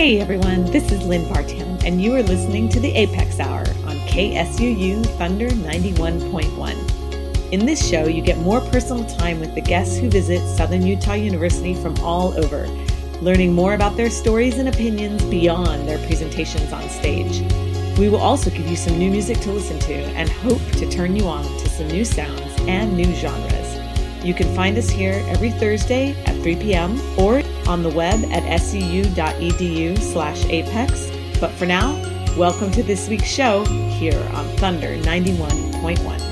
Hey everyone, this is Lynn Vartan, and you are listening to the Apex Hour on KSUU Thunder 91.1. In this show, you get more personal time with the guests who visit Southern Utah University from all over, learning more about their stories and opinions beyond their presentations on stage. We will also give you some new music to listen to and hope to turn you on to some new sounds and new genres. You can find us here every Thursday at 3 p.m. or on the web at suu.edu slash apex. But for now, welcome to this week's show here on Thunder 91.1.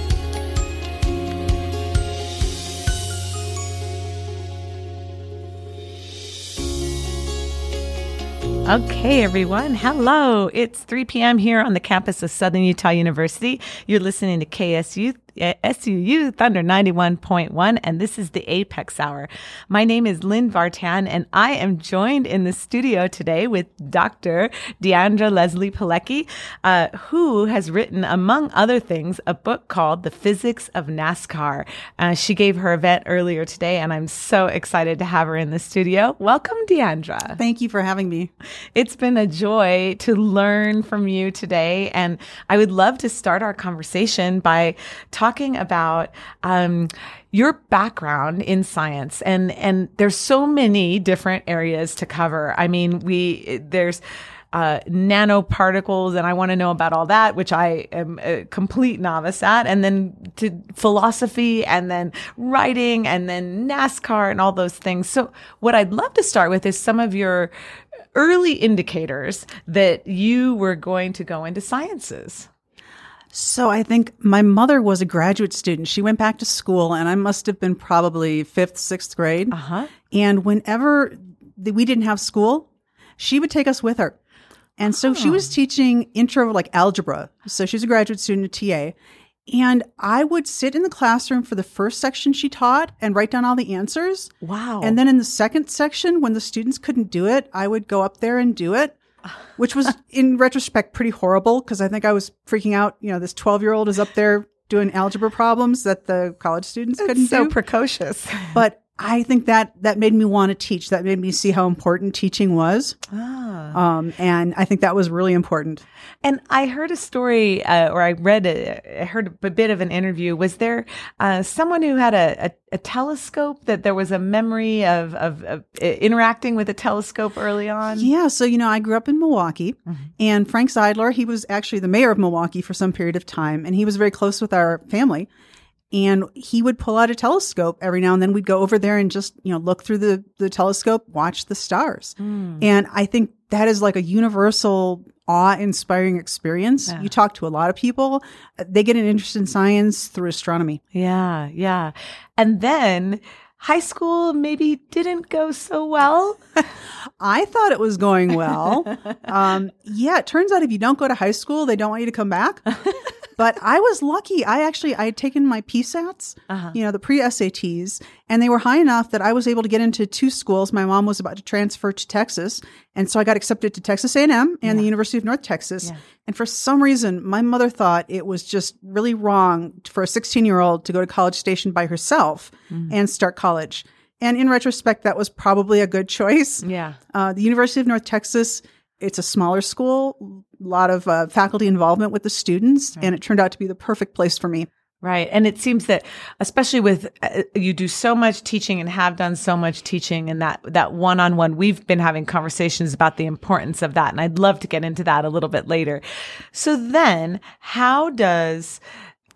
Okay, everyone. Hello. It's 3 p.m. here on the campus of Southern Utah University. You're listening to KSU SUU Thunder 91.1, and this is the Apex Hour. My name is Lynn Vartan, and I am joined in the studio today with Dr. Diandra Leslie Pelecki, uh, who has written, among other things, a book called The Physics of NASCAR. Uh, she gave her event earlier today, and I'm so excited to have her in the studio. Welcome, Diandra. Thank you for having me. It's been a joy to learn from you today, and I would love to start our conversation by talking talking about um, your background in science, and and there's so many different areas to cover. I mean, we there's uh, nanoparticles, and I want to know about all that, which I am a complete novice at, and then to philosophy, and then writing, and then NASCAR, and all those things. So, what I'd love to start with is some of your early indicators that you were going to go into sciences. So I think my mother was a graduate student. She went back to school, and I must have been probably fifth, sixth grade. Uh-huh. And whenever we didn't have school, she would take us with her. And so oh. she was teaching intro like algebra. So she's a graduate student at TA. And I would sit in the classroom for the first section she taught and write down all the answers. Wow. And then in the second section, when the students couldn't do it, I would go up there and do it which was in retrospect pretty horrible because I think I was freaking out. You know, this 12 year old is up there doing algebra problems that the college students couldn't so do. So precocious. But I think that that made me want to teach. That made me see how important teaching was. Ah. Um, and I think that was really important. And I heard a story, uh, or I read, a, I heard a bit of an interview. Was there uh, someone who had a, a, a, telescope that there was a memory of, of, of, interacting with a telescope early on? Yeah. So, you know, I grew up in Milwaukee mm-hmm. and Frank Zeidler, he was actually the mayor of Milwaukee for some period of time and he was very close with our family and he would pull out a telescope every now and then. We'd go over there and just you know look through the the telescope watch the stars. Mm. and i think that is like a universal awe-inspiring experience. Yeah. you talk to a lot of people they get an interest in science through astronomy. Yeah yeah. And then high school maybe didn't go so well? I thought it was going well. Um, yeah it turns out if you don't go to high school they don't want you to come back but I was lucky. I actually I had taken my PSATs, uh-huh. you know, the pre SATs, and they were high enough that I was able to get into two schools. My mom was about to transfer to Texas, and so I got accepted to Texas A&M and yeah. the University of North Texas. Yeah. And for some reason, my mother thought it was just really wrong for a 16 year old to go to College Station by herself mm. and start college. And in retrospect, that was probably a good choice. Yeah. Uh, the University of North Texas it's a smaller school, a lot of uh, faculty involvement with the students, right. and it turned out to be the perfect place for me. Right. And it seems that especially with uh, you do so much teaching and have done so much teaching and that that one-on-one we've been having conversations about the importance of that and I'd love to get into that a little bit later. So then how does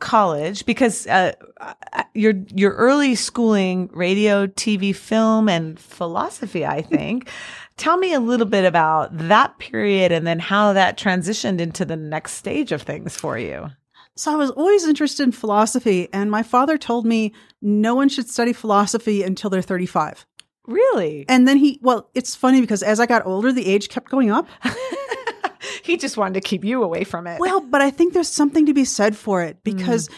college because uh, uh your your early schooling radio tv film and philosophy i think Tell me a little bit about that period and then how that transitioned into the next stage of things for you. So I was always interested in philosophy, and my father told me no one should study philosophy until they're 35. Really? And then he, well, it's funny because as I got older, the age kept going up. he just wanted to keep you away from it. Well, but I think there's something to be said for it because mm.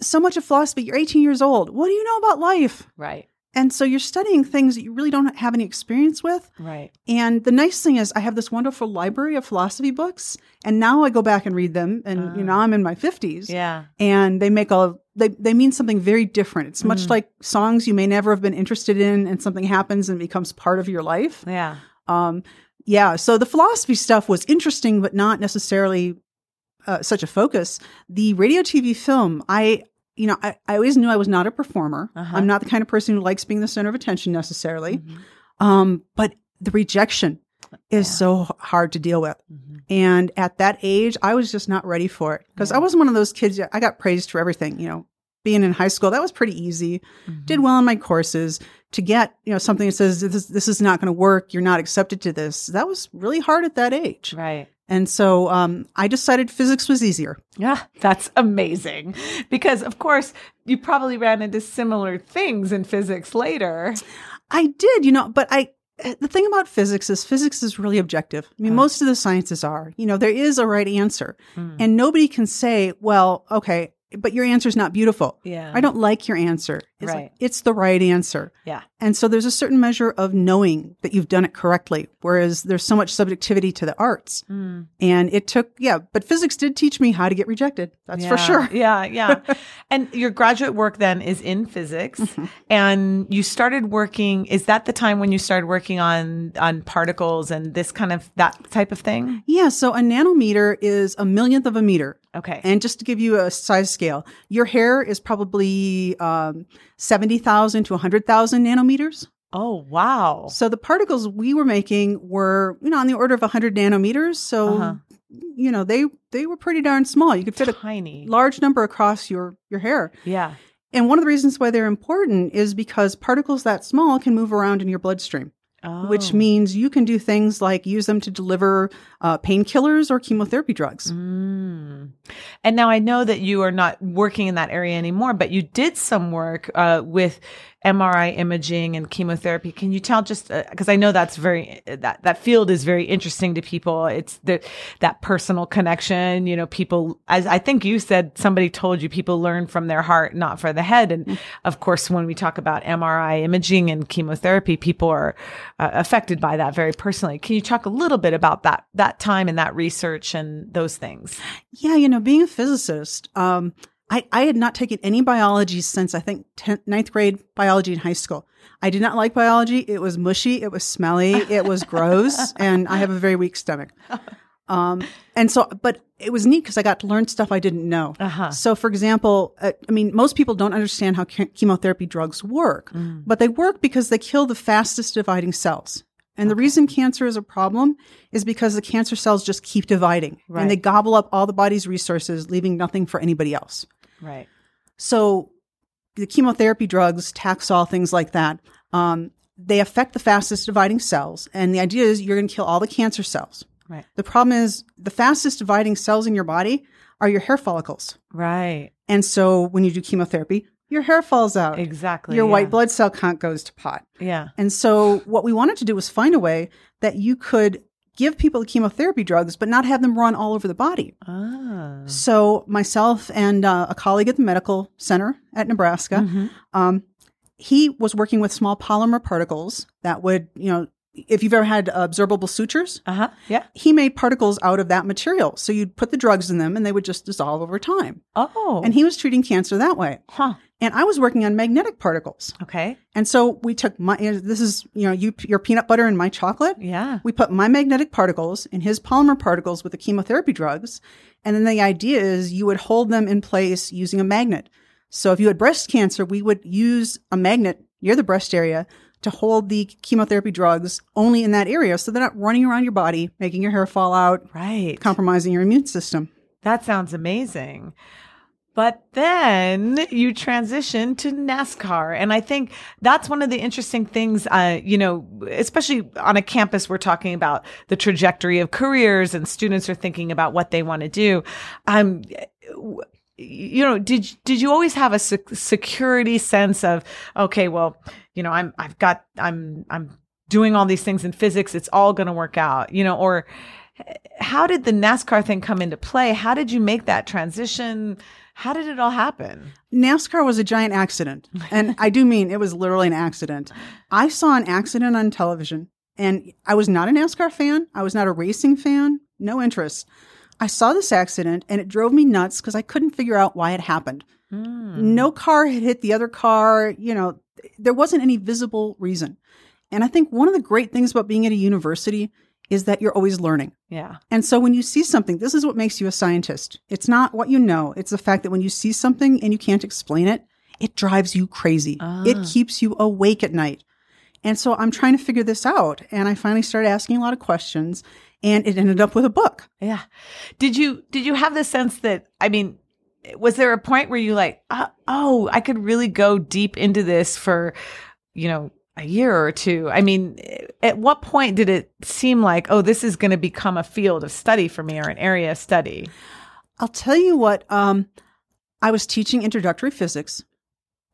so much of philosophy, you're 18 years old. What do you know about life? Right. And so you're studying things that you really don't have any experience with. Right. And the nice thing is I have this wonderful library of philosophy books and now I go back and read them and uh, you know ah. I'm in my 50s. Yeah. And they make all they they mean something very different. It's much mm. like songs you may never have been interested in and something happens and becomes part of your life. Yeah. Um Yeah. So the philosophy stuff was interesting, but not necessarily uh, such a focus. The radio, TV, film, I, you know, I, I always knew I was not a performer. Uh-huh. I'm not the kind of person who likes being the center of attention necessarily. Mhm. Um, but the rejection is Yeah. so hard to deal with. Mhm. And at that age, I was just not ready for it because Yeah. I wasn't one of those kids. I got praised for everything, you know. Being in high school, that was pretty easy. Mhm. Did well in my courses. To get, you know, something that says this, this is not going to work, you're not accepted to this. That was really hard at that age. Right. And so um, I decided physics was easier. Yeah, that's amazing. Because, of course, you probably ran into similar things in physics later. I did, you know, but I eh, the thing about physics is physics is really objective. I mean, Uh. most of the sciences are. You know, there is a right answer, Mm. and nobody can say, "Well, okay, but your answer's not beautiful." Yeah. I don't like your answer. It's Right. like, it's the right answer. Yeah. And so there's a certain measure of knowing that you've done it correctly, whereas there's so much subjectivity to the arts. Mm. And it took, yeah, but physics did teach me how to get rejected. That's for sure. Yeah, yeah. and your graduate work then is in physics, Mm-hmm. and you started working. Is that the time when you started working on on particles and this kind of that type of thing? Yeah. So a nanometer is a millionth of a meter. Okay. And just to give you a size scale, your hair is probably um, 70,000 to 100,000 nanometers. Oh wow. So the particles we were making were, you know, on the order of 100 nanometers. So, Uh-huh. you know, they they were pretty darn small. You could fit a Tiny. large number across your your hair. yeah. And one of the reasons why they're important is because particles that small can move around in your bloodstream, which Oh. means you can do things like use them to deliver uh, painkillers or chemotherapy drugs. Mm. And now I know that you are not working in that area anymore, but you did some work uh, with MRI imaging and chemotherapy. Can you tell just because I know that's very that that field is very interesting to people. It's the that personal connection. You know, people as I think you said somebody told you people learn from their heart, not for the head. And of course, when we talk about MRI imaging and chemotherapy, people are uh, affected by that very personally. Can you talk a little bit about that that time and that research and those things? Yeah, you know, being a physicist, um, I, I had not taken any biology since I think 10th, ninth grade biology in high school. I did not like biology. It was mushy. It was smelly. It was gross. And I have a very weak stomach. Um, and so, but it was neat because I got to learn stuff I didn't know. Uh-huh. So, for example, uh, I mean, most people don't understand how che- chemotherapy drugs work, Mm. but they work because they kill the fastest dividing cells. And the reason cancer is a problem is because the cancer cells just keep dividing Right. and they gobble up all the body's resources, leaving nothing for anybody else. Right. So the chemotherapy drugs, Taxol, things like that, um, they affect the fastest dividing cells. And the idea is you're going to kill all the cancer cells. Right. The problem is the fastest dividing cells in your body are your hair follicles. Right. And so when you do chemotherapy, your hair falls out. Exactly. Your yeah. white blood cell count goes to pot. Yeah. And so what we wanted to do was find a way that you could give people the chemotherapy drugs, but not have them run all over the body. Ah. So myself and uh, a colleague at the medical center at Nebraska, Mhm. um, he was working with small polymer particles that would, you know, if you've ever had absorbable sutures, Uh-huh. Yeah. he made particles out of that material. So you'd put the drugs in them and they would just dissolve over time. Oh. And he was treating cancer that way. huh. And I was working on magnetic particles. Okay. And so we took my, this is, you know, you, your peanut butter and my chocolate. Yeah. We put my magnetic particles in his polymer particles with the chemotherapy drugs. And then the idea is you would hold them in place using a magnet. So if you had breast cancer, we would use a magnet near the breast area to hold the chemotherapy drugs only in that area. So they're not running around your body, making your hair fall out, Right. compromising your immune system. That sounds amazing. But then you transition to NASCAR. And I think that's one of the interesting things, uh, you know, especially on a campus, we're talking about the trajectory of careers and students are thinking about what they want to do. Um, you know, did, did you always have a sec- security sense of, okay, well, you know, I'm, I've got, I'm, I'm doing all these things in physics. It's all going to work out, you know, or, how did the NASCAR thing come into play? How did you make that transition? How did it all happen? NASCAR was a giant accident. And I do mean it was literally an accident. I saw an accident on television and I was not a NASCAR fan. I was not a racing fan, no interest. I saw this accident and it drove me nuts because I couldn't figure out why it happened. Hmm. No car had hit the other car. You know, there wasn't any visible reason. And I think one of the great things about being at a university is that you're always learning. Yeah. And so when you see something, this is what makes you a scientist. It's not what you know, it's the fact that when you see something and you can't explain it, it drives you crazy. Ah. It keeps you awake at night. And so I'm trying to figure this out. And I finally started asking a lot of questions and it ended up with a book. Yeah. Did you did you have the sense that I mean was there a point where you like uh, oh I could really go deep into this for you know a year or two I mean at what point did it seem like oh this is going to become a field of study for me or an area of study I'll tell you what, um, I was teaching introductory physics.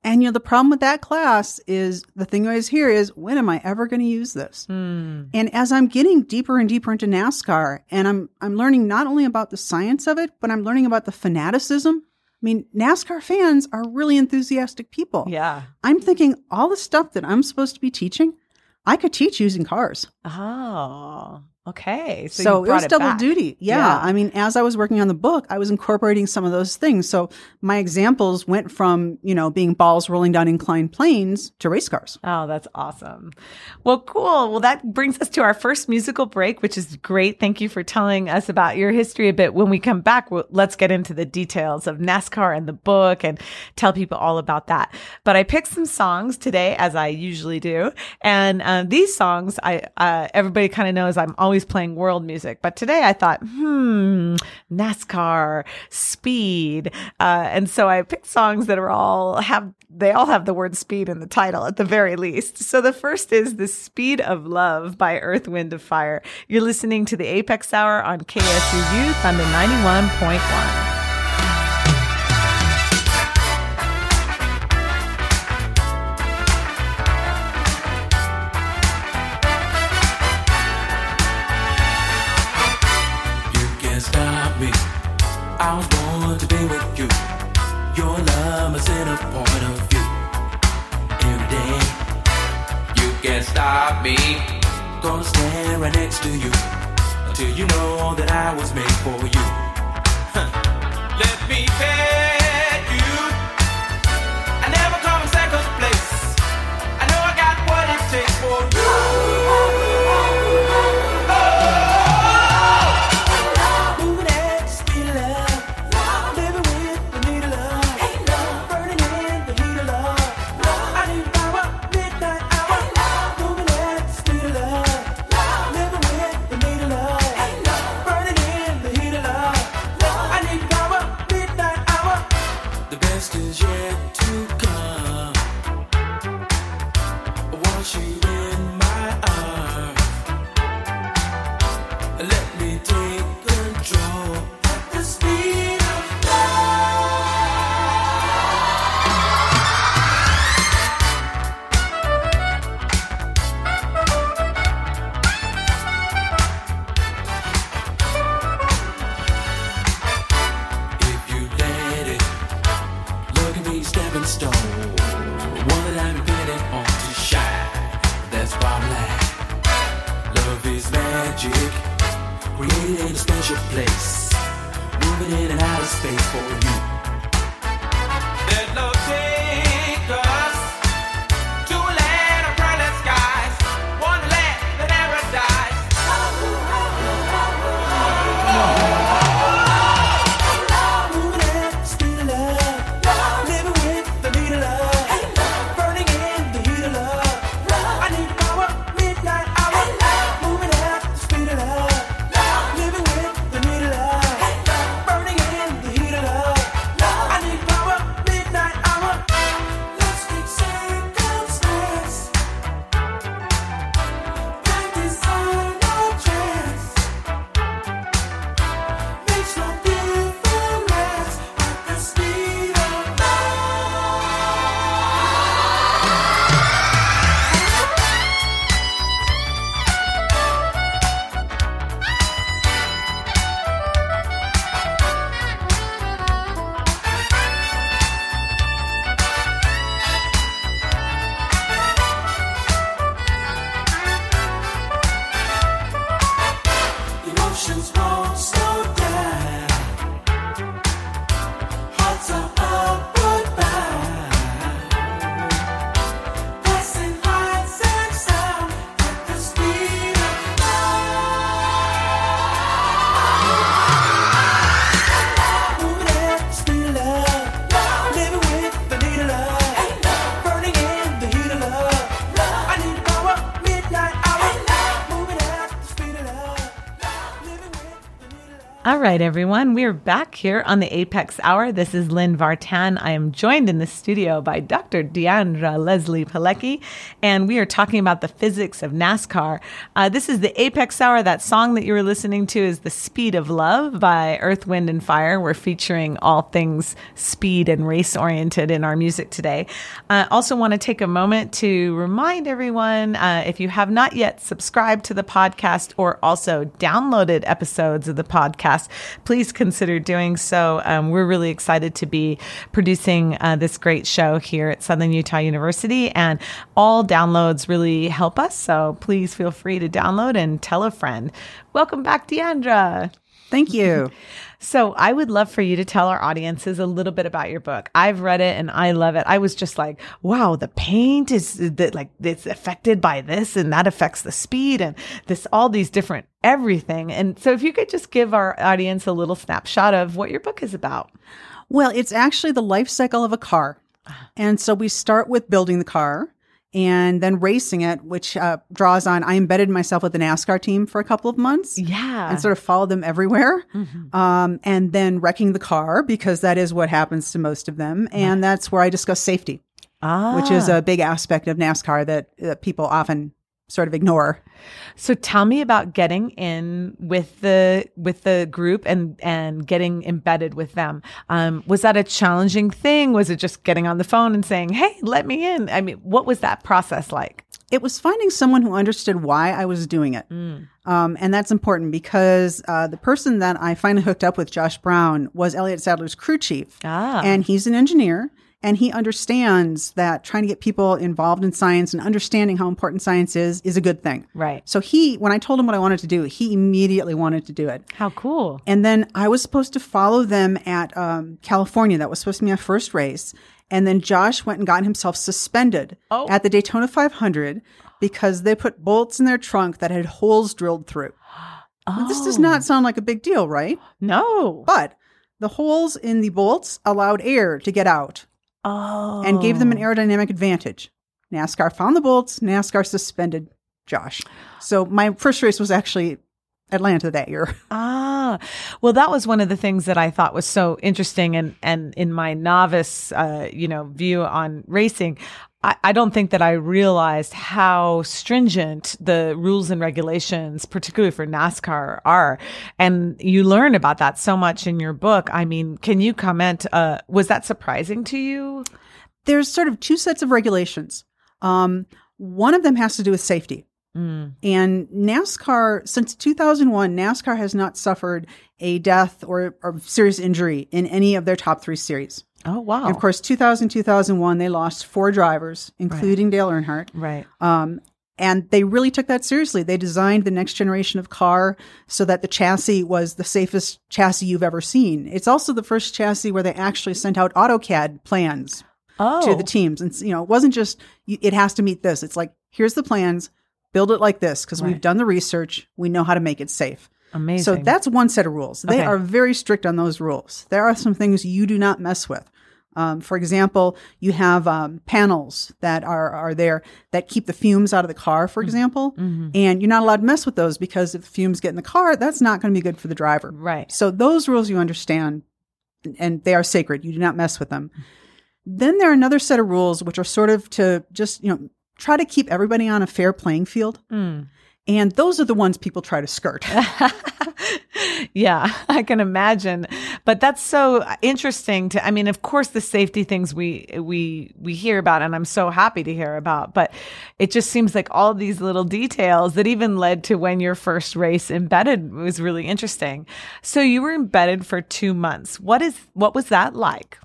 And you know, the problem with that class is the thing I always hear is, when am I ever going to use this? Hmm. And as I'm getting deeper and deeper into NASCAR, and I'm I'm learning not only about the science of it, but I'm learning about the fanaticism. I mean, NASCAR fans are really enthusiastic people. yeah I'm thinking all the stuff that I'm supposed to be teaching, I could teach using cars. oh okay so, So, it was double back. duty. Yeah. Yeah. I mean, as I was working on the book, I was incorporating some of those things. So my examples went from, you know, being balls rolling down inclined planes to race cars. Oh, that's awesome. Well, cool. Well, that brings us to our first musical break, which is great. Thank you for telling us about your history a bit. When we come back, we'll, let's get into the details of NASCAR and the book and tell people all about that. But I picked some songs today, as I usually do. And uh, these songs, I uh, everybody kind of knows I'm always playing world music. But today I thought, hmm, NASCAR, speed. Uh, and so I picked songs that are all have, they all have the word speed in the title at the very least. So the first is The Speed of Love by Earth, Wind, of Fire. You're listening to the Apex Hour on KSU Youth on the 91.1. me. Gonna stand right next to you until you know that I was made for you. Love is magic, created in a special place, moving in and out of space for you. Let love All right, everyone. We're back here on the Apex Hour. This is Lynn Vartan. I am joined in the studio by Dr. Diandra Leslie Pelecki, and we are talking about the physics of NASCAR. Uh, this is the Apex Hour. That song that you were listening to is The Speed of Love by Earth, Wind, and Fire. We're featuring all things speed and race oriented in our music today. I uh, also want to take a moment to remind everyone uh, if you have not yet subscribed to the podcast or also downloaded episodes of the podcast, podcast, please consider doing so. Um, we're really excited to be producing uh, this great show here at Southern Utah University, and all downloads really help us. So please feel free to download and tell a friend. Welcome back, Diandra. Thank you. So I would love for you to tell our audiences a little bit about your book. I've read it and I love it. I was just like, wow, the paint is that like it's affected by this and that affects the speed and this all these different everything. And so if you could just give our audience a little snapshot of what your book is about. Well, it's actually the life cycle of a car. Ah. And so we start with building the car and then racing it, which uh, draws on. I embedded myself with the NASCAR team for a couple of months. Yeah. And sort of followed them everywhere. Mm-hmm. Um, and then wrecking the car because that is what happens to most of them. And right. that's where I discuss safety, ah. which is a big aspect of NASCAR that, that people often sort of ignore. So tell me about getting in with the with the group and and getting embedded with them. Um, was that a challenging thing? Was it just getting on the phone and saying, "Hey, let me in"? I mean, what was that process like? It was finding someone who understood why I was doing it, mm. um, and that's important because uh, the person that I finally hooked up with, Josh Brown, was Elliott Sadler's crew chief, ah. and he's an engineer and he understands that trying to get people involved in science and understanding how important science is is a good thing. Right. So he, when I told him what I wanted to do, he immediately wanted to do it. How cool. And then I was supposed to follow them at um, California. That was supposed to be my first race. And then Josh went and got himself suspended oh. at the Daytona 500 because they put bolts in their trunk that had holes drilled through. Oh. This does not sound like a big deal, right? No. But the holes in the bolts allowed air to get out Oh. And gave them an aerodynamic advantage. NASCAR found the bolts, NASCAR suspended Josh. So my first race was actually Atlanta that year. Ah, well, that was one of the things that I thought was so interesting, and and in my novice, uh, you know, view on racing, I, I don't think that I realized how stringent the rules and regulations, particularly for NASCAR, are, and you learn about that so much in your book. I mean, can you comment? Uh, was that surprising to you? There's sort of two sets of regulations. Um, one of them has to do with safety. Mm. And NASCAR, since 2001, NASCAR has not suffered a death or, or serious injury in any of their top three series. Oh, wow. And of course, 2000, 2001, they lost four drivers, including right. Dale Earnhardt. Right. Um, and they really took that seriously. They designed the next generation of car so that the chassis was the safest chassis you've ever seen. It's also the first chassis where they actually sent out AutoCAD plans oh. to the teams. And, you know, it wasn't just, it has to meet this. It's like, here's the plans build it like this because right. we've done the research. We know how to make it safe. Amazing. So that's one set of rules. They okay. are very strict on those rules. There are some things you do not mess with. Um, for example, you have um, panels that are are there that keep the fumes out of the car, for mm-hmm. example, mm-hmm. and you're not allowed to mess with those because if the fumes get in the car, that's not going to be good for the driver. Right. So those rules you understand, and they are sacred. You do not mess with them. Then there are another set of rules which are sort of to just you know try to keep everybody on a fair playing field. Mm. And those are the ones people try to skirt. yeah, I can imagine. But that's so interesting to I mean, of course the safety things we we we hear about and I'm so happy to hear about, but it just seems like all these little details that even led to when your first race embedded was really interesting. So you were embedded for 2 months. What is what was that like?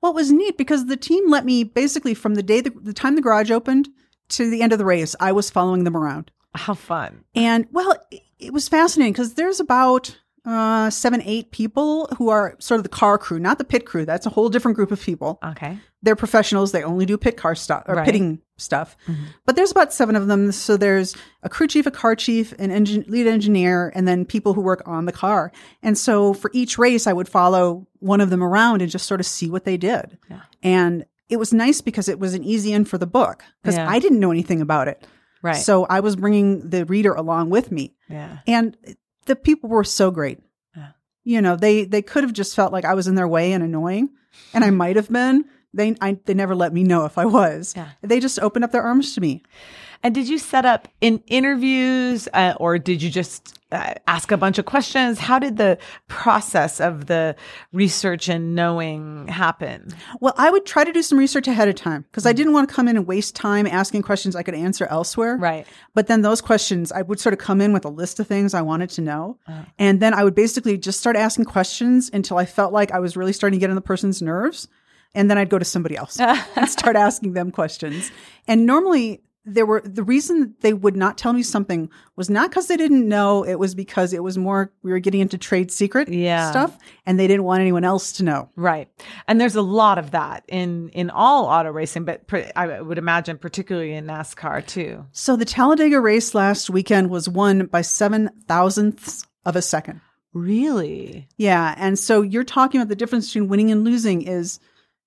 Well, it was neat because the team let me basically from the day the, the time the garage opened to the end of the race, I was following them around. How fun. And well, it was fascinating because there's about uh, seven, eight people who are sort of the car crew, not the pit crew. That's a whole different group of people. Okay. They're professionals. They only do pit car stuff or right. pitting stuff. Mm-hmm. But there's about seven of them. So there's a crew chief, a car chief, an engine, lead engineer, and then people who work on the car. And so for each race, I would follow one of them around and just sort of see what they did. Yeah. And it was nice because it was an easy in for the book because yeah. I didn't know anything about it. Right. So I was bringing the reader along with me. Yeah. And the people were so great. Yeah. You know, they they could have just felt like I was in their way and annoying, and I hmm. might have been. They I, they never let me know if I was. Yeah. They just opened up their arms to me. And did you set up in interviews uh, or did you just uh, ask a bunch of questions? How did the process of the research and knowing happen? Well, I would try to do some research ahead of time because Mm. I didn't want to come in and waste time asking questions I could answer elsewhere. Right. But then those questions, I would sort of come in with a list of things I wanted to know. And then I would basically just start asking questions until I felt like I was really starting to get on the person's nerves. And then I'd go to somebody else and start asking them questions. And normally, there were the reason they would not tell me something was not because they didn't know, it was because it was more we were getting into trade secret Yeah. stuff and they didn't want anyone else to know. Right. And there's a lot of that in in all auto racing, but pr- I would imagine particularly in NASCAR too. So the Talladega race last weekend was won by seven thousandths of a second. Really? Yeah. And so you're talking about the difference between winning and losing is,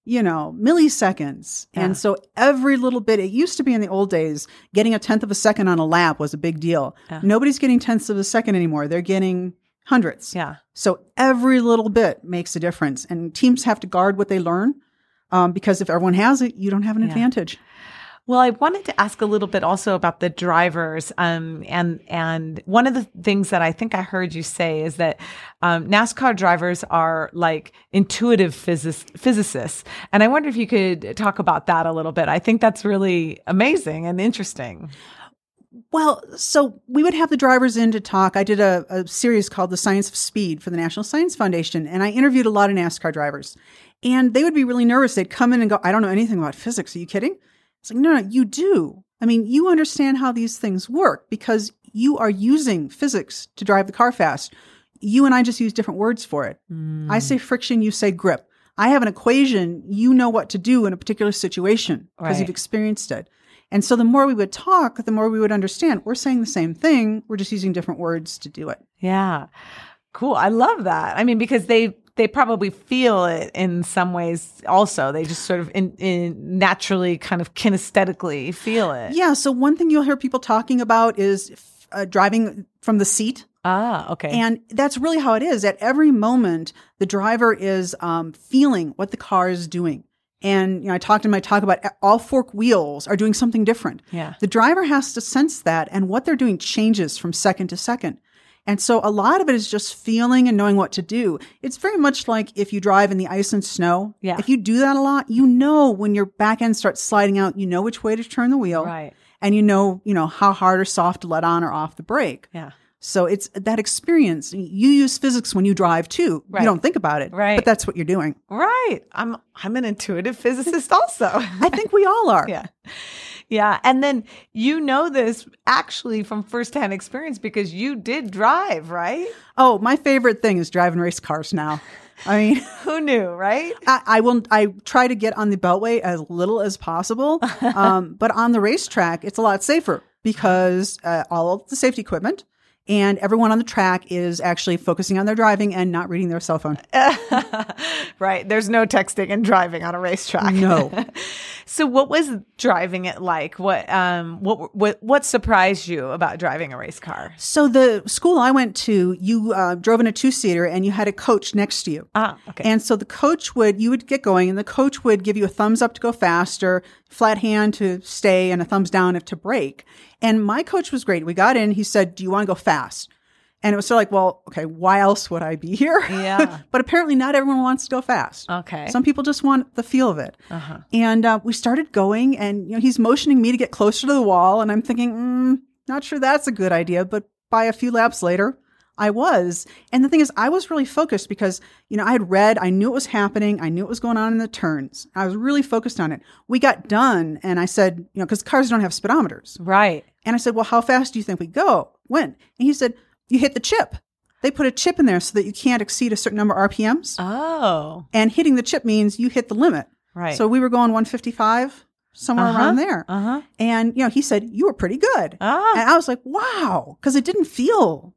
you know, milliseconds. Yeah. And so every little bit, it used to be in the old days, getting a tenth of a second on a lap was a big deal. Yeah. Nobody's getting tenths of a second anymore. They're getting hundredths. Yeah. So every little bit makes a difference. And teams have to guard what they learn. Um, because if everyone has it, you don't have an Yeah. advantage. Well, I wanted to ask a little bit also about the drivers, um, and and one of the things that I think I heard you say is that um, NASCAR drivers are like intuitive physis- physicists, and I wonder if you could talk about that a little bit. I think that's really amazing and interesting. Well, so we would have the drivers in to talk. I did a, a series called The Science of Speed for the National Science Foundation, and I interviewed a lot of NASCAR drivers. And they would be really nervous. They'd come in and go, I don't know anything about physics. Are you kidding? It's like, no, no, you do. I mean, you understand how these things work because you are using physics to drive the car fast. You and I just use different words for it. I mm. say friction, you say grip. I have an equation, you know what to do in a particular situation because Right. you've experienced it. And so the more we would talk, the more we would understand. We're saying the same thing, we're just using different words to do it. Yeah. Cool. I love that. I mean, because they they probably feel it in some ways also. They just sort of in, in naturally kind of kinesthetically feel it. Yeah. So one thing you'll hear people talking about is uh, driving from the seat. Ah, okay. And that's really how it is. At every moment, the driver is um, feeling what the car is doing. And you know, I talked in my talk about all fork wheels are doing something different. Yeah. The driver has to sense that, and what they're doing changes from second to second. And so a lot of it is just feeling and knowing what to do. It's very much like if you drive in the ice and snow. Yeah. If you do that a lot, you know when your back end starts sliding out, you know which way to turn the wheel. Right. And you know, you know, how hard or soft to let on or off the brake. Yeah. So it's that experience. You use physics when you drive too. Right. You don't think about it. Right. But that's what you're doing. Right. I'm I'm an intuitive physicist also. I think we all are. yeah. Yeah. And then you know this actually from firsthand experience because you did drive, right? Oh, my favorite thing is driving race cars now. I mean, Who knew, right? I, I will. I try to get on the beltway as little as possible, um, but on the racetrack, it's a lot safer because uh, all of the safety equipment and everyone on the track is actually focusing on their driving and not reading their cell phone. right. There's no texting and driving on a racetrack. No. so what was driving it like? What um what what what surprised you about driving a race car? So the school I went to, you uh, drove in a two seater and you had a coach next to you. Ah, okay. And so the coach would, you would get going and the coach would give you a thumbs up to go faster, flat hand to stay, and a thumbs down if to brake. And my coach was great. We got in, he said, Do you want to go fast? And it was sort of like, well, okay, why else would I be here? Yeah. but apparently not everyone wants to go fast. Okay. Some people just want the feel of it. Uh-huh. And uh, we started going, and you know, he's motioning me to get closer to the wall, and I'm thinking, mm, not sure that's a good idea. But by a few laps later, I was. And the thing is, I was really focused because you know I had read, I knew it was happening, I knew what was going on in the turns. I was really focused on it. We got done, and I said, you know, because cars don't have speedometers, right. And I said, well, how fast do you think we go? When? And he said, you hit the chip. They put a chip in there so that you can't exceed a certain number of RPMs. Oh. And hitting the chip means you hit the limit. Right. So we were going 155, somewhere Uh-huh. around there. uh-huh. And, you know, he said, you were pretty good. Ah. And I was like, wow, because it didn't feel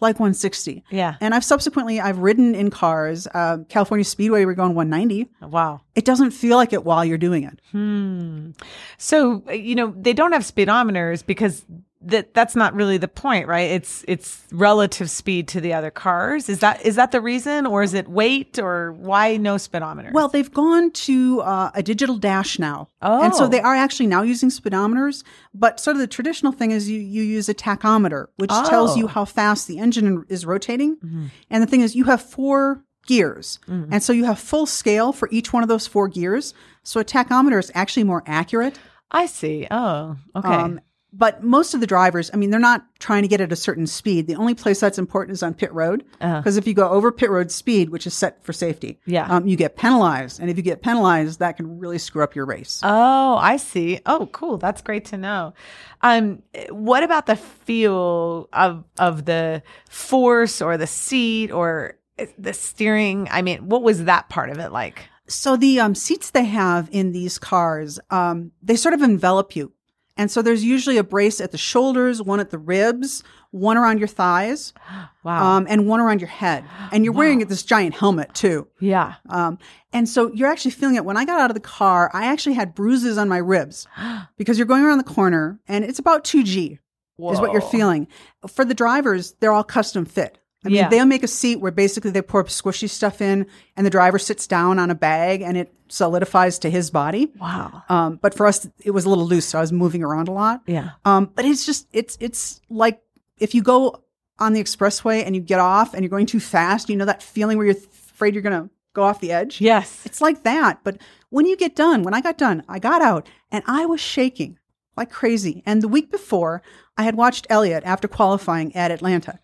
like 160. Yeah. And I've subsequently, I've ridden in cars, uh, California Speedway, we're going 190. Wow. It doesn't feel like it while you're doing it. Hmm. So, uh, you know, they don't have speedometers because that that's not really the point, right? It's it's relative speed to the other cars. Is that is that the reason, or is it weight, or why no speedometer? Well, they've gone to uh, a digital dash now, and so Oh. they are actually now using speedometers. But sort of the traditional thing is you you use a tachometer, which tells you Oh. how fast the engine is rotating. And the thing is, you have four gears, and so you have full scale for each one of those four gears. So a tachometer is actually more accurate. I see. Oh, okay. Um, but most of the drivers, I mean, they're not trying to get at a certain speed. The only place that's important is on pit road. Uh-huh. Because if you go over pit road speed, which is set for safety, Yeah. um, you get penalized. And if you get penalized, that can really screw up your race. Oh, I see. Oh, cool. That's great to know. Um, what about the feel of of the force or the seat or the steering? I mean, what was that part of it like? so the um, seats they have in these cars, um, they sort of envelop you. And so there's usually a brace at the shoulders, one at the ribs, one around your thighs, Wow. um, and one around your head. And you're wearing this giant helmet too. yeah. Um, and so you're actually feeling it. When I got out of the car, I actually had bruises on my ribs because you're going around the corner and it's about 2G is what you're feeling. For the drivers, they're all custom fit. I mean, Yeah. they'll make a seat where basically they pour squishy stuff in and the driver sits down on a bag and it solidifies to his body. Wow. Um, but for us, it was a little loose. So I was moving around a lot. Yeah. Um, but it's just, it's, it's like if you go on the expressway and you get off and you're going too fast, you know, that feeling where you're afraid you're going to go off the edge. Yes. It's like that. But when you get done, when I got done, I got out and I was shaking like crazy. And the week before, I had watched Elliott after qualifying at Atlanta.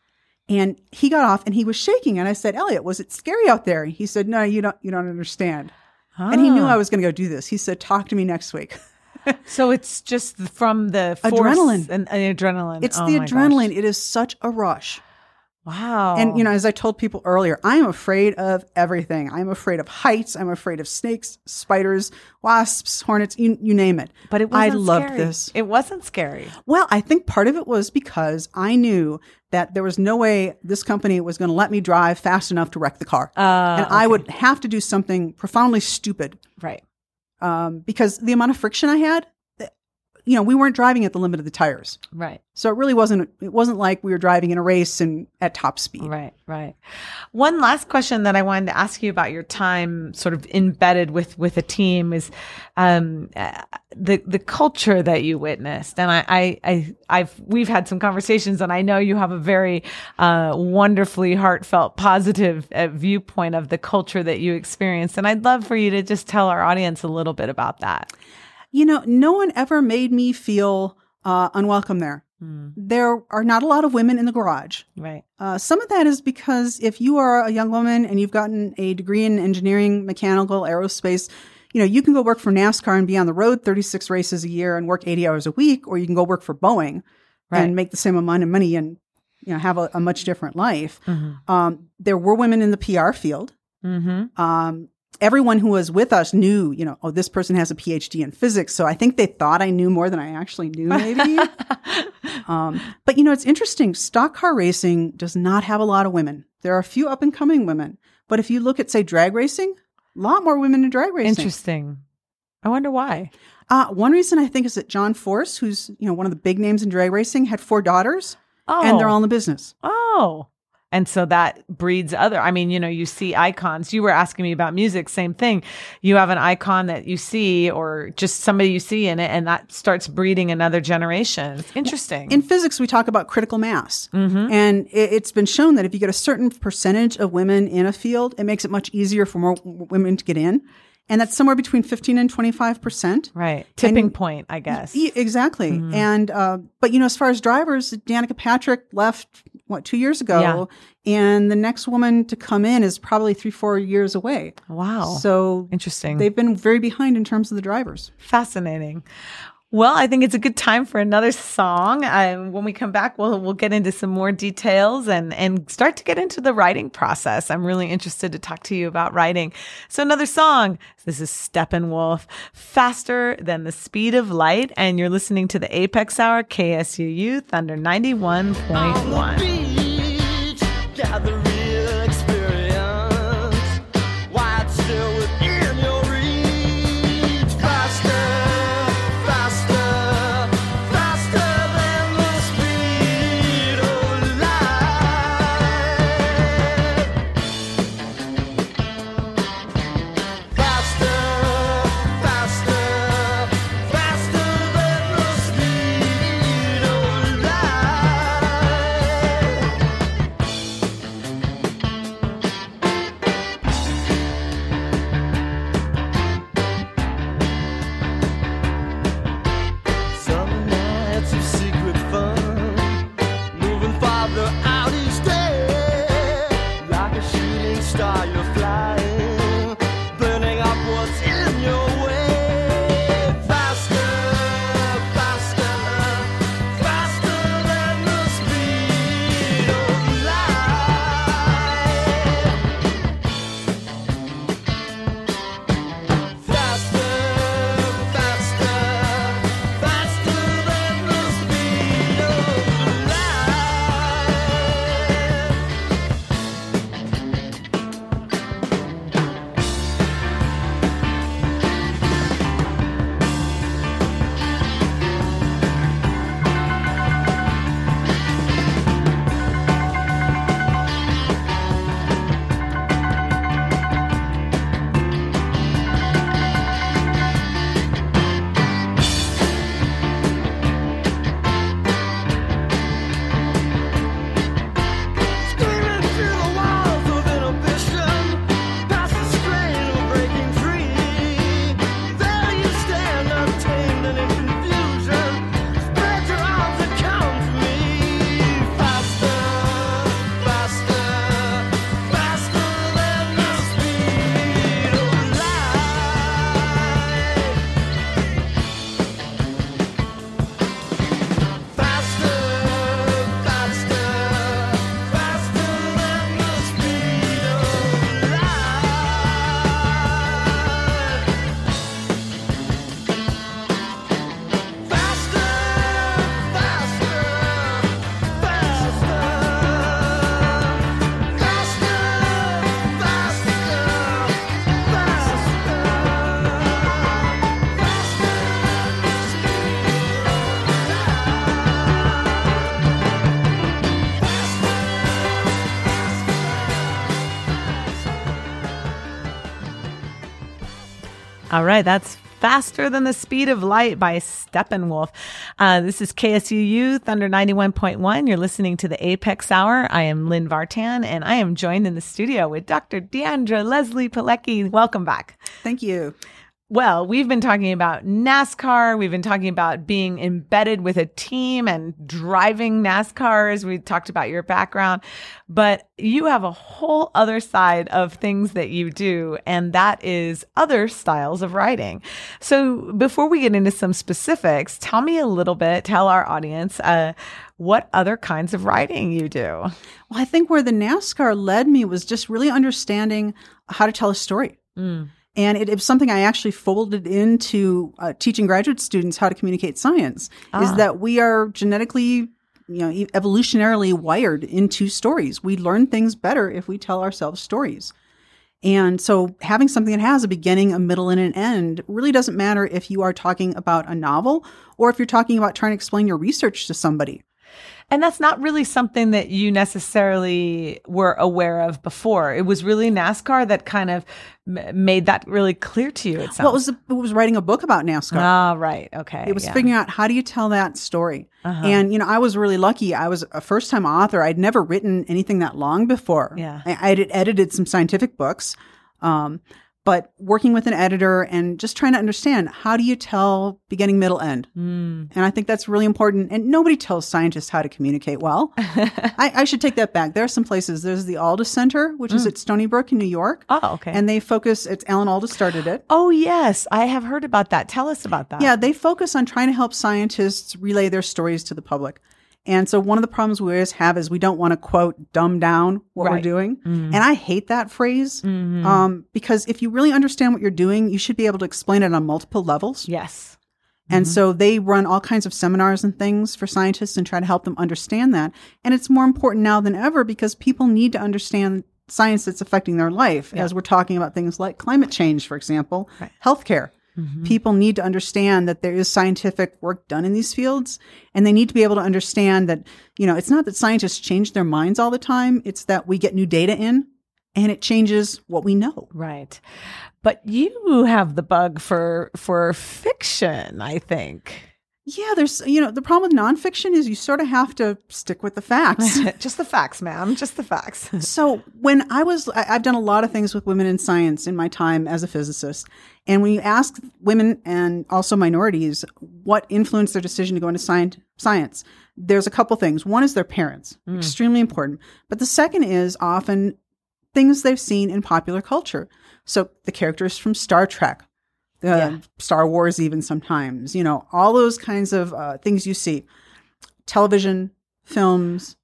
And he got off and he was shaking. And I said, Elliott, was it scary out there? He said, No, you don't you don't understand. And he knew Ah. I was gonna go do this. He said, Talk to me next week. So it's just from the force Adrenaline. and, and adrenaline. It's Oh the my gosh. adrenaline. It is such a rush. Wow. And you know, as I told people earlier, I am afraid of everything. I'm afraid of heights. I'm afraid of snakes, spiders, wasps, hornets, you, you name it. but it I loved scary. this. It wasn't scary. Well, I think part of it was because I knew that there was no way this company was going to let me drive fast enough to wreck the car. Uh, and I would have to do something profoundly stupid right. um, because the amount of friction I had, you know, we weren't driving at the limit of the tires. Right. So it really wasn't, it wasn't like we were driving in a race and at top speed. Right, right. One last question that I wanted to ask you about your time sort of embedded with with a team is um, the the culture that you witnessed. And I, I, I I've we've had some conversations, and I know you have a very uh, wonderfully heartfelt, positive uh, viewpoint of the culture that you experienced. And I'd love for you to just tell our audience a little bit about that. You know, no one ever made me feel uh, unwelcome there. Hmm. There are not a lot of women in the garage. Right. Uh, some of that is because if you are a young woman and you've gotten a degree in engineering, mechanical, aerospace, you know, you can go work for NASCAR and be on the road 36 races a year and work 80 hours a week, or you can go work for Boeing Right. and make the same amount of money and, you know, have a, a much different life. Mm-hmm. Um, there were women in the PR field. Mm-hmm. Um, everyone who was with us knew, you know, oh, this person has a PhD in physics. So I think they thought I knew more than I actually knew, maybe. um, but you know, it's interesting. Stock car racing does not have a lot of women. There are a few up and coming women, but if you look at, say, drag racing, a lot more women in drag racing. Interesting. I wonder why. Uh, one reason I think is that John Force, who's you know one of the big names in drag racing, had four daughters, Oh, and they're all in the business. Oh. And so that breeds other. I mean, you know, you see icons. You were asking me about music, same thing. You have an icon that you see or just somebody you see in it, and that starts breeding another generation. It's interesting. In physics, we talk about critical mass. Mm-hmm. And it, it's been shown that if you get a certain percentage of women in a field, it makes it much easier for more women to get in. And that's somewhere between 15 and 25%. right. Tipping and- point, I guess. E- exactly. Mm-hmm. And, uh, but you know, as far as drivers, Danica Patrick left, what, two years ago. And the next woman to come in is probably three, four years away. Wow. So interesting. they've been very behind in terms of the drivers. Fascinating. Well, I think it's a good time for another song. Um, when we come back, we'll we'll get into some more details and and start to get into the writing process. I'm really interested to talk to you about writing. So another song. This is Steppenwolf, faster than the speed of light, and you're listening to the Apex Hour KSUU Thunder 91.1. beach, gather real All right, that's Faster Than the Speed of Light by Steppenwolf. Uh, this is KSUU Thunder 91.1. You're listening to the Apex Hour. I am Lynn Vartan, and I am joined in the studio with Dr. Diandra Leslie Pelecki. Welcome back. Thank you. Well, we've been talking about NASCAR. We've been talking about being embedded with a team and driving NASCARs. We talked about your background, but you have a whole other side of things that you do, and that is other styles of writing. So before we get into some specifics, tell me a little bit, tell our audience, uh, what other kinds of writing you do. Well, I think where the NASCAR led me was just really understanding how to tell a story. And it, it was something I actually folded into uh, teaching graduate students how to communicate science is that we are genetically, you know, evolutionarily wired into stories. We learn things better if we tell ourselves stories. And so having something that has a beginning, a middle, and an end really doesn't matter if you are talking about a novel or if you're talking about trying to explain your research to somebody. And that's not really something that you necessarily were aware of before. It was really NASCAR that kind of m- made that really clear to you. It sounds. Well, it was, it was writing a book about NASCAR. Ah, right. Okay. It was yeah. Uh-huh. figuring out how do you tell that story. And, you know, I was really lucky. I was a first time author. I'd never written anything that long before. Yeah. I, I had edited some scientific books. Um, but working with an editor and just trying to understand how do you tell beginning, middle, end? Mm. And I think that's really important. And nobody tells scientists how to communicate well. I, I should take that back. There are some places. There's the Alda Center, which is at Stony Brook in New York. Mm. Oh, okay. And they focus, it's Alan Alda started it. oh, yes. I have heard about that. Tell us about that. Yeah, they focus on trying to help scientists relay their stories to the public. And so one of the problems we always have is we don't want to quote dumb down what we're Right. doing. Mm-hmm. And I hate that phrase mm-hmm. um, because if you really understand what you're doing, you should be able to explain it on multiple levels. Yes. And mm-hmm. so they run all kinds of seminars and things for scientists and try to help them understand that. And it's more important now than ever because people need to understand science that's affecting their life as we're talking about things like climate change, for example, Right. healthcare. Mm-hmm. People need to understand that there is scientific work done in these fields and they need to be able to understand that, you know, it's not that scientists change their minds all the time. It's that we get new data in and it changes what we know. Right. But you have the bug for for fiction, I think. Yeah, there's, you know, the problem with nonfiction is you sort of have to stick with the facts. Just the facts, ma'am. Just the facts. so when I was, I, I've done a lot of things with women in science in my time as a physicist. And when you ask women and also minorities what influenced their decision to go into science, science, there's a couple things. One is their parents, hmm. extremely important. But the second is often things they've seen in popular culture. So the characters from Star Trek, uh, Yeah. Star Wars, even sometimes, you know, all those kinds of uh, things you see. Television, films,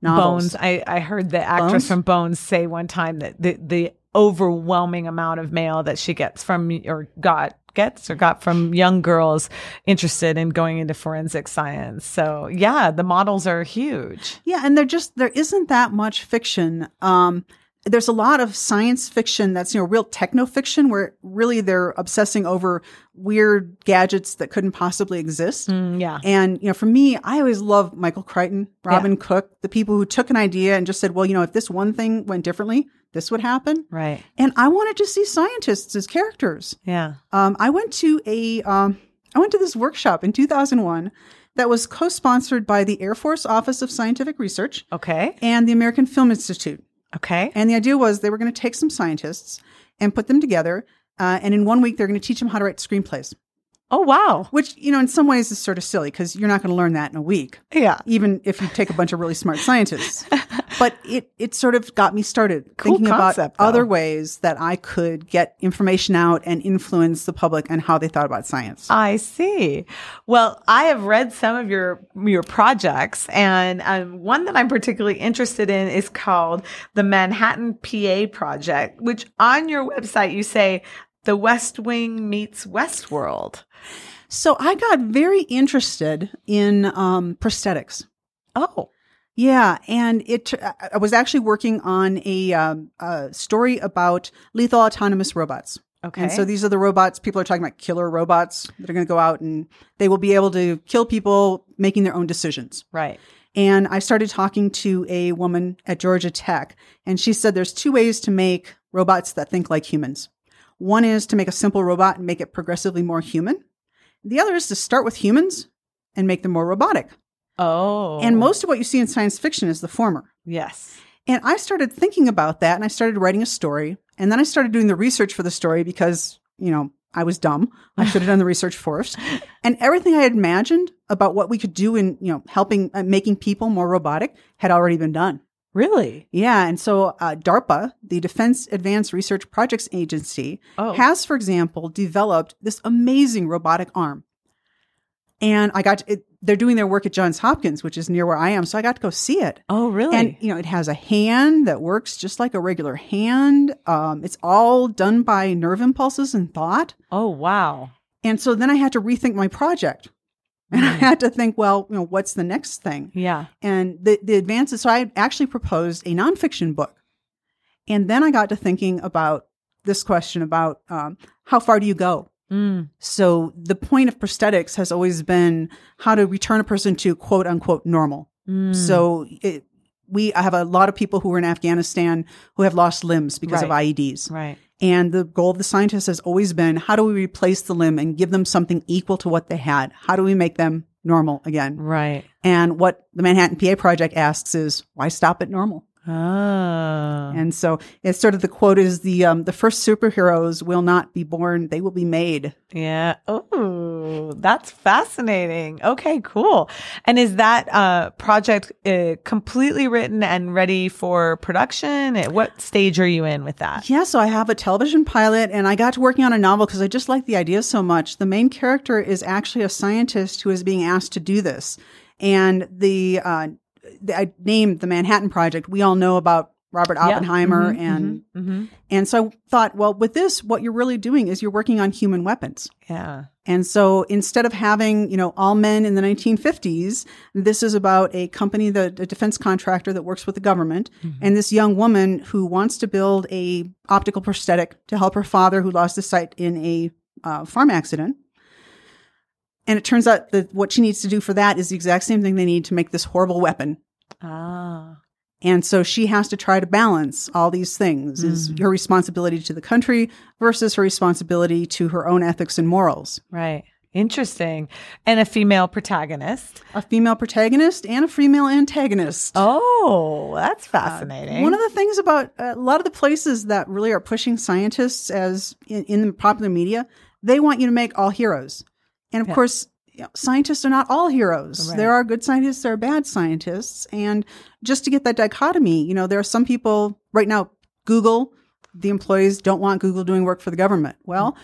novels. Bones. I, I heard the actress Bones? from Bones say one time that the, the overwhelming amount of mail that she gets from or got gets or got from young girls interested in going into forensic science. So yeah, the models are huge. Yeah, and there just there isn't that much fiction. Um, there's a lot of science fiction that's you know real techno fiction where really they're obsessing over weird gadgets that couldn't possibly exist. Mm, yeah. And you know, for me, I always love Michael Crichton, Robin Cook, the people who took an idea and just said, "Well, you know, if this one thing went differently, this would happen." Right. And I wanted to see scientists as characters. Yeah. Um, I went to a um, I went to this workshop in 2001 that was co-sponsored by the Air Force Office of Scientific Research Okay. and the American Film Institute. Okay. And the idea was they were going to take some scientists and put them together, uh, and in one week they're going to teach them how to write screenplays. Oh wow. Which you know, in some ways, is sort of silly because you're not going to learn that in a week, Yeah. even if you take a bunch of really smart scientists. but it it sort of got me started Cool thinking concept, about though. other ways that I could get information out and influence the public and how they thought about science. I see. Well, I have read some of your your projects, and um, one that I'm particularly interested in is called the Manhattan PA Project, which on your website you say the West Wing meets Westworld. So I got very interested in um, prosthetics. Oh, Yeah, and it. I- I was actually working on a, um, a story about lethal autonomous robots. okay. And so these are the robots. People are talking about killer robots that are going to go out and they will be able to kill people making their own decisions. right. And I started talking to a woman at Georgia Tech, and she said there's two ways to make robots that think like humans. One is to make a simple robot and make it progressively more human. The other is to start with humans and make them more robotic. Oh, And most of what you see in science fiction is the former. yes. And I started thinking about that and I started writing a story. And then I started doing the research for the story because, you know, I was dumb. I should have done the research first. And everything I had imagined about what we could do in, you know, helping, uh, making people more robotic had already been done. Really? Yeah. And so uh, DARPA, the Defense Advanced Research Projects Agency, Oh. has, for example, developed this amazing robotic arm. And I got to, it, they're doing their work at Johns Hopkins, which is near where I am. So I got to go see it. Oh, really? And you know, it has a hand that works just like a regular hand. Um, it's all done by nerve impulses and thought. oh, wow. And so then I had to rethink my project, and I had to think, well, you know, what's the next thing? Yeah. And the the advances. So I actually proposed a nonfiction book, and then I got to thinking about this question about um, how far do you go? Mm. So the point of prosthetics has always been how to return a person to quote unquote normal. Mm. So it, we I have a lot of people who are in Afghanistan who have lost limbs because Right. of IEDs. Right. And the goal of the scientists has always been how do we replace the limb and give them something equal to what they had? How do we make them normal again? Right. And what the Manhattan PA Project asks is why stop at normal? Oh. And so it's sort of the quote is the um, the first superheroes will not be born; they will be made. Yeah. Oh, that's fascinating. Okay, cool. And is that uh, project uh, completely written and ready for production? At what stage are you in with that? Yeah, so I have a television pilot, and I got to working on a novel because I just like the idea so much. The main character is actually a scientist who is being asked to do this, and the, uh, the I named the Manhattan Project. We all know about Robert Oppenheimer, Mhm, and mhm, mhm. and so I thought, well, with this, what you're really doing is you're working on human weapons. yeah. And so instead of having, you know, all men in the 1950s, this is about a company, the a defense contractor that works with the government, and this young woman who wants to build a optical prosthetic to help her father who lost his sight in a uh, farm accident. And it turns out that what she needs to do for that is the exact same thing they need to make this horrible weapon. Ah. And so she has to try to balance all these things is her responsibility to the country versus her responsibility to her own ethics and morals. Right. Interesting. And a female protagonist. a female protagonist and a female antagonist. Oh, that's fascinating. One of the things about uh, a lot of the places that really are pushing scientists as in, in the popular media, they want you to make all heroes. And of Yeah. course, you know, scientists are not all heroes. Right. There are good scientists, there are bad scientists. And just to get that dichotomy, you know, there are some people right now, Google, the employees don't want Google doing work for the government. Well,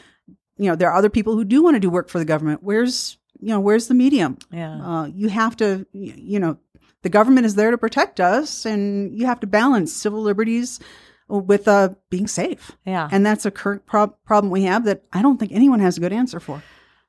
you know, there are other people who do want to do work for the government. Where's, you know, where's the medium? Yeah. Uh, you have to, you know, the government is there to protect us and you have to balance civil liberties with uh, being safe. Yeah. And that's a current prob- problem we have that I don't think anyone has a good answer for.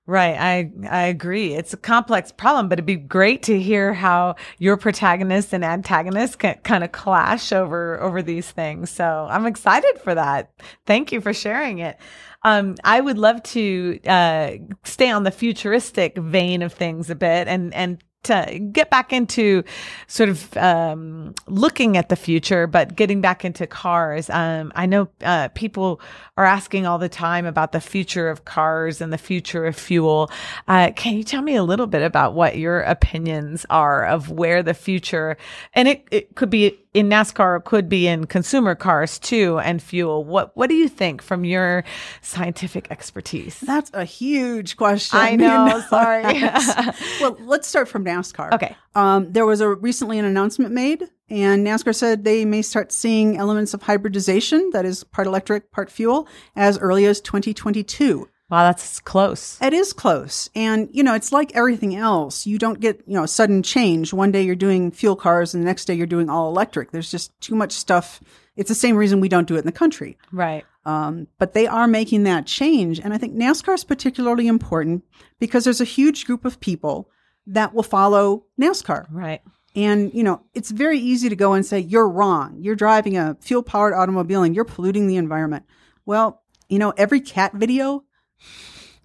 Right. I I agree. It's a complex problem, but it'd be great to hear how your protagonist and antagonist can kind of clash over over these things. So I'm excited for that. Thank you for sharing it. Um, I would love to uh, stay on the futuristic vein of things a bit and and to get back into sort of um, looking at the future, but getting back into cars. Um, I know uh, people are asking all the time about the future of cars and the future of fuel. Uh, can you tell me a little bit about what your opinions are of where the future, and it, it could be in NASCAR, could be in consumer cars too, and fuel. What What do you think from your scientific expertise? That's a huge question. I You know, sorry. well, let's start from NASCAR. Okay. Um, there was a recently an announcement made, and NASCAR said they may start seeing elements of hybridization, that is part electric, part fuel, as early as 2022. Wow, that's close. It is close. And, you know, it's like everything else. You don't get, you know, a sudden change. One day you're doing fuel cars and the next day you're doing all electric. There's just too much stuff. It's the same reason we don't do it in the country. Right. Um, but they are making that change. And I think NASCAR is particularly important because there's a huge group of people that will follow NASCAR. Right. And, you know, it's very easy to go and say, you're wrong. You're driving a fuel powered automobile and you're polluting the environment. Well, you know, every cat video,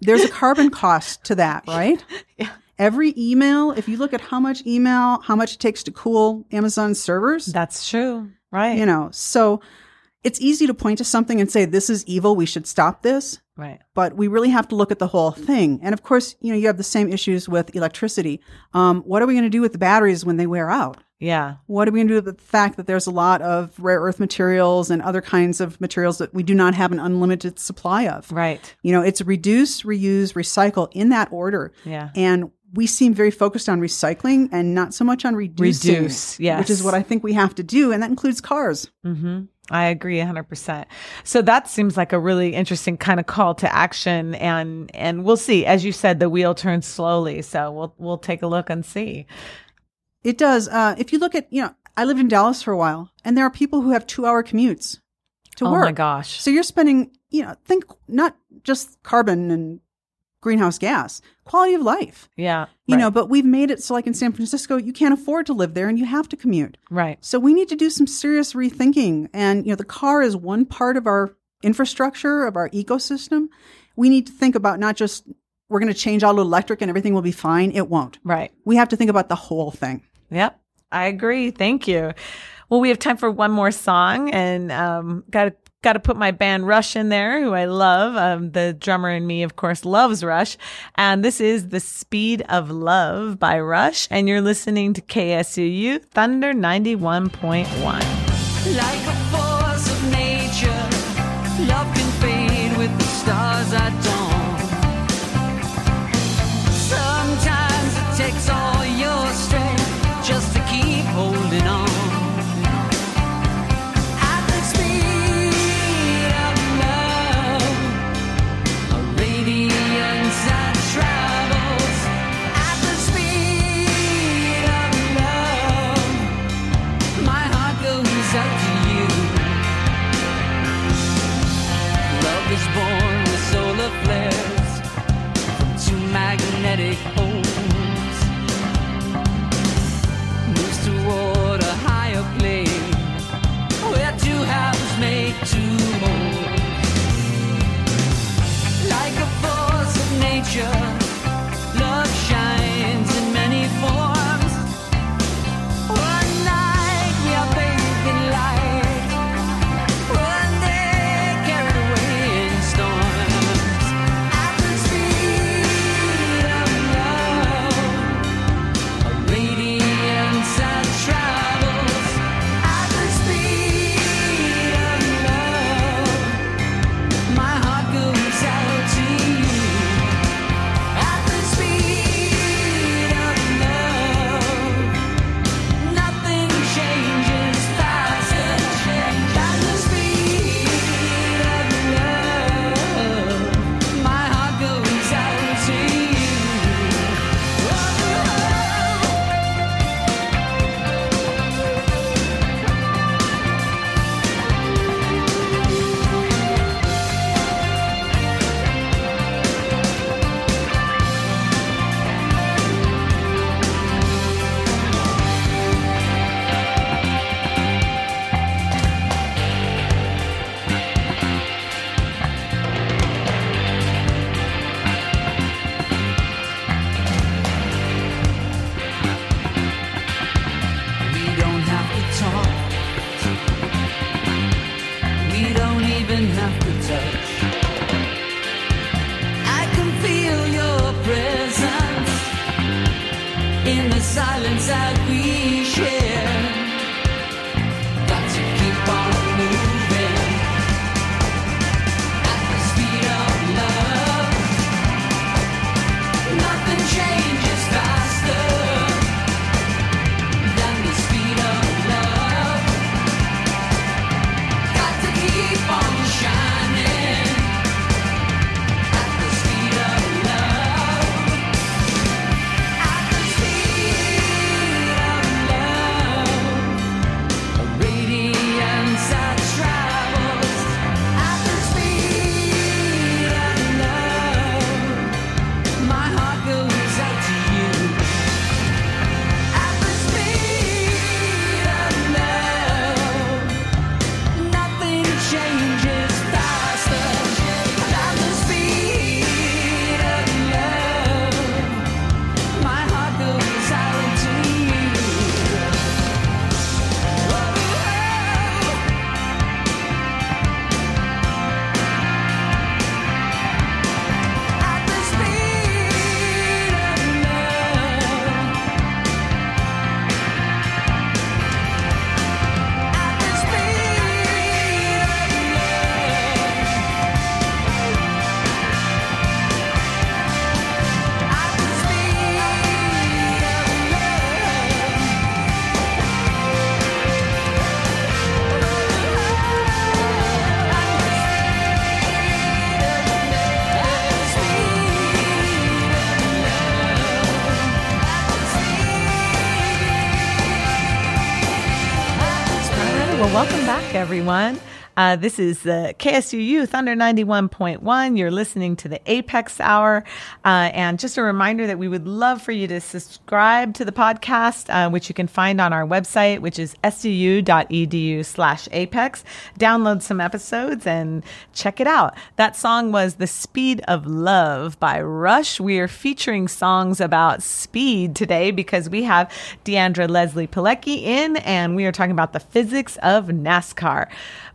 there's a carbon cost to that, right? Yeah. Every email, if you look at how much email, how much it takes to cool Amazon servers, That's true. Right. you know, so it's easy to point to something and say, this is evil. We should stop this Right. but we really have to look at the whole thing. And of course, you know, you have the same issues with electricity. Um, what are we going to do with the batteries when they wear out? Yeah. What are we going to do with the fact that there's a lot of rare earth materials and other kinds of materials that we do not have an unlimited supply of? Right. You know, it's reduce, reuse, recycle in that order. Yeah. And we seem very focused on recycling and not so much on reducing. Reduce, yes. Which is what I think we have to do. And that includes cars. hmm I agree 100%. So that seems like a really interesting kind of call to action and and we'll see. As you said the wheel turns slowly, so we'll we'll take a look and see. It does. Uh, if you look at, you know, I lived in Dallas for a while, and there are people who have two hour commutes to oh work. Oh my gosh. So you're spending, you know, think not just carbon and greenhouse gas, quality of life, Yeah. you right, know, but we've made it so, like in San Francisco, you can't afford to live there and you have to commute. Right. So we need to do some serious rethinking. And, you know, the car is one part of our infrastructure, of our ecosystem. We need to think about not just we're going to change all to electric and everything will be fine. It won't. Right. We have to think about the whole thing. Yep. I agree. Thank you. Well, we have time for one more song and um got to got to put my band Rush in there, who I love. Um, the drummer in me, of course, loves Rush. And this is The Speed of Love by Rush. And you're listening to KSUU Thunder 91.1. Like everyone. Uh, this is the KSUU Thunder 91.1. You're listening to the Apex Hour. Uh, and just a reminder that we would love for you to subscribe to the podcast, uh, which you can find on our website, which is suu.edu slash apex. Download some episodes and check it out. That song was The Speed of Love by Rush. We are featuring songs about speed today because we have Diandra Leslie Pelecki in and we are talking about the physics of NASCAR.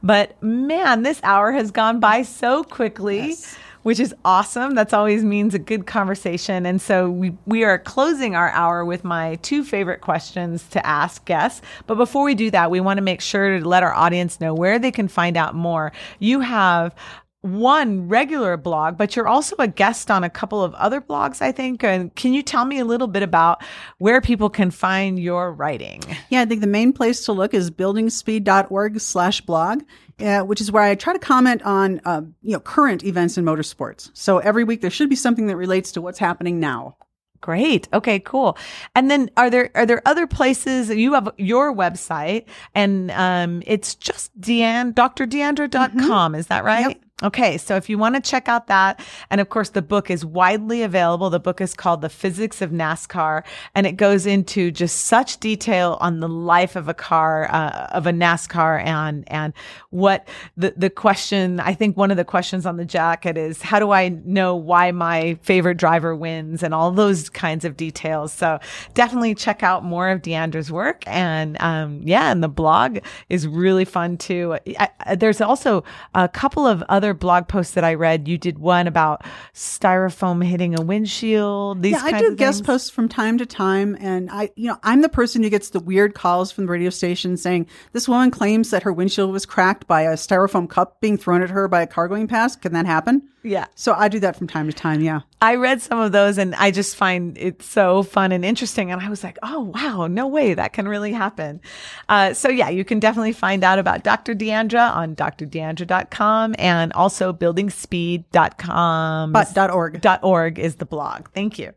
But man, this hour has gone by so quickly. Which is awesome. That's always means a good conversation. And so we, we are closing our hour with my two favorite questions to ask guests. But before we do that, we want to make sure to let our audience know where they can find out more. You have one regular blog, but you're also a guest on a couple of other blogs, I think. And can you tell me a little bit about where people can find your writing? Yeah, I think the main place to look is buildingspeed.org slash blog, uh, which is where I try to comment on, uh, you know, current events in motorsports. So every week there should be something that relates to what's happening now. Great. Okay, cool. And then are there are there other places you have your website and um it's just Deanne drdiandra.com, is that right? Yep. Okay, so if you want to check out that, and of course the book is widely available. The book is called The Physics of NASCAR, and it goes into just such detail on the life of a car, uh, of a NASCAR, and and what the the question. I think one of the questions on the jacket is, how do I know why my favorite driver wins, and all those kinds of details. So definitely check out more of Diandra's work, and um, yeah, and the blog is really fun too. I, I, there's also a couple of other blog posts that I read. You did one about styrofoam hitting a windshield. These yeah, I do guest things. posts from time to time, and I, you know, I'm the person who gets the weird calls from the radio station saying this woman claims that her windshield was cracked by a styrofoam cup being thrown at her by a car going past. Can that happen? Yeah. So I do that from time to time. Yeah. I read some of those and I just find it so fun and interesting. And I was like, oh, wow, no way that can really happen. Uh, so, yeah, you can definitely find out about Dr. Diandra on drdiandra.com and also buildingspeed.com. But dot org. dot org is the blog. Thank you.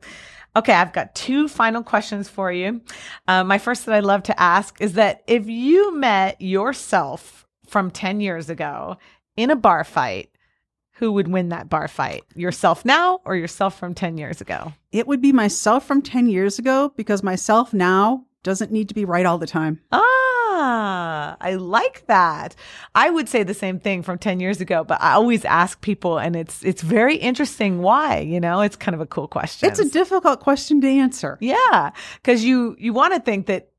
Okay, I've got two final questions for you. Uh, my first that I'd love to ask is that if you met yourself from 10 years ago in a bar fight, who would win that bar fight? Yourself now or yourself from 10 years ago? It would be myself from 10 years ago because myself now doesn't need to be right all the time. Ah, I like that. I would say the same thing from 10 years ago, but I always ask people and it's it's very interesting why, you know, it's kind of a cool question. It's a difficult question to answer. Yeah, because you you want to think that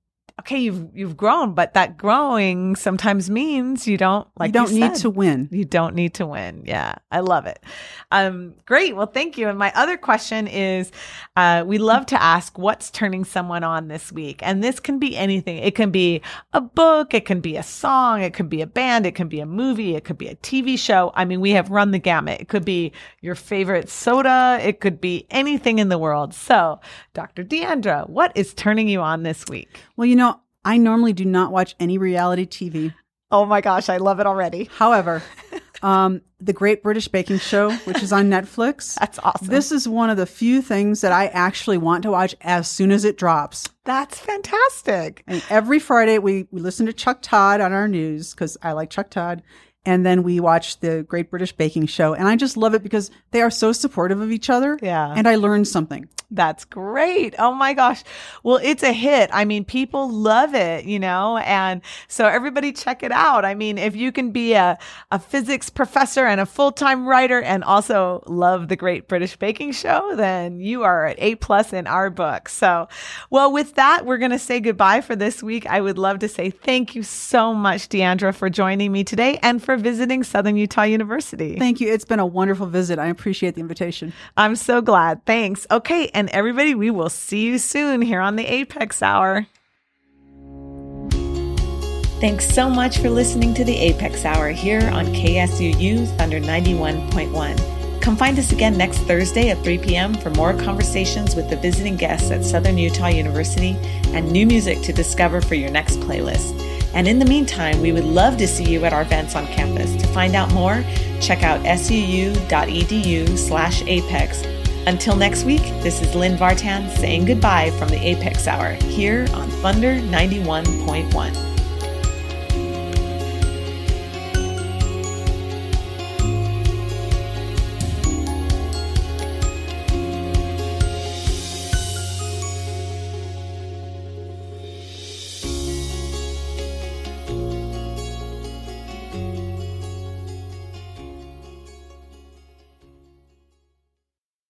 okay, you've you've grown, but that growing sometimes means you don't like you don't need said, to win. You don't need to win. Yeah, I love it. Um, great. Well, thank you. And my other question is, uh, we love to ask what's turning someone on this week, and this can be anything. It can be a book, it can be a song, it could be a band, it can be a movie, it could be a TV show. I mean, we have run the gamut. It could be your favorite soda, it could be anything in the world. So, Dr. Diandra, what is turning you on this week? Well, you know, I normally do not watch any reality TV. Oh my gosh, I love it already. However, um, the Great British Baking Show, which is on Netflix, That's awesome. this is one of the few things that I actually want to watch as soon as it drops. That's fantastic. And every Friday, we, we listen to Chuck Todd on our news because I like Chuck Todd. And then we watch the Great British Baking Show. And I just love it because they are so supportive of each other. Yeah. And I learned something. That's great. Oh my gosh. Well, it's a hit. I mean, people love it, you know, and so everybody check it out. I mean, if you can be a, a physics professor and a full-time writer and also love the Great British Baking Show, then you are at A plus in our book. So, well, with that, we're going to say goodbye for this week. I would love to say thank you so much, Diandra, for joining me today and for visiting Southern Utah University. Thank you. It's been a wonderful visit. I appreciate the invitation. I'm so glad. Thanks. Okay. And everybody, we will see you soon here on the Apex Hour. Thanks so much for listening to the Apex Hour here on KSUU Thunder 91.1. Come find us again next Thursday at 3 p.m. for more conversations with the visiting guests at Southern Utah University and new music to discover for your next playlist. And in the meantime, we would love to see you at our events on campus. To find out more, check out suu.edu slash apex. Until next week, this is Lynn Vartan saying goodbye from the Apex Hour here on Thunder 91.1.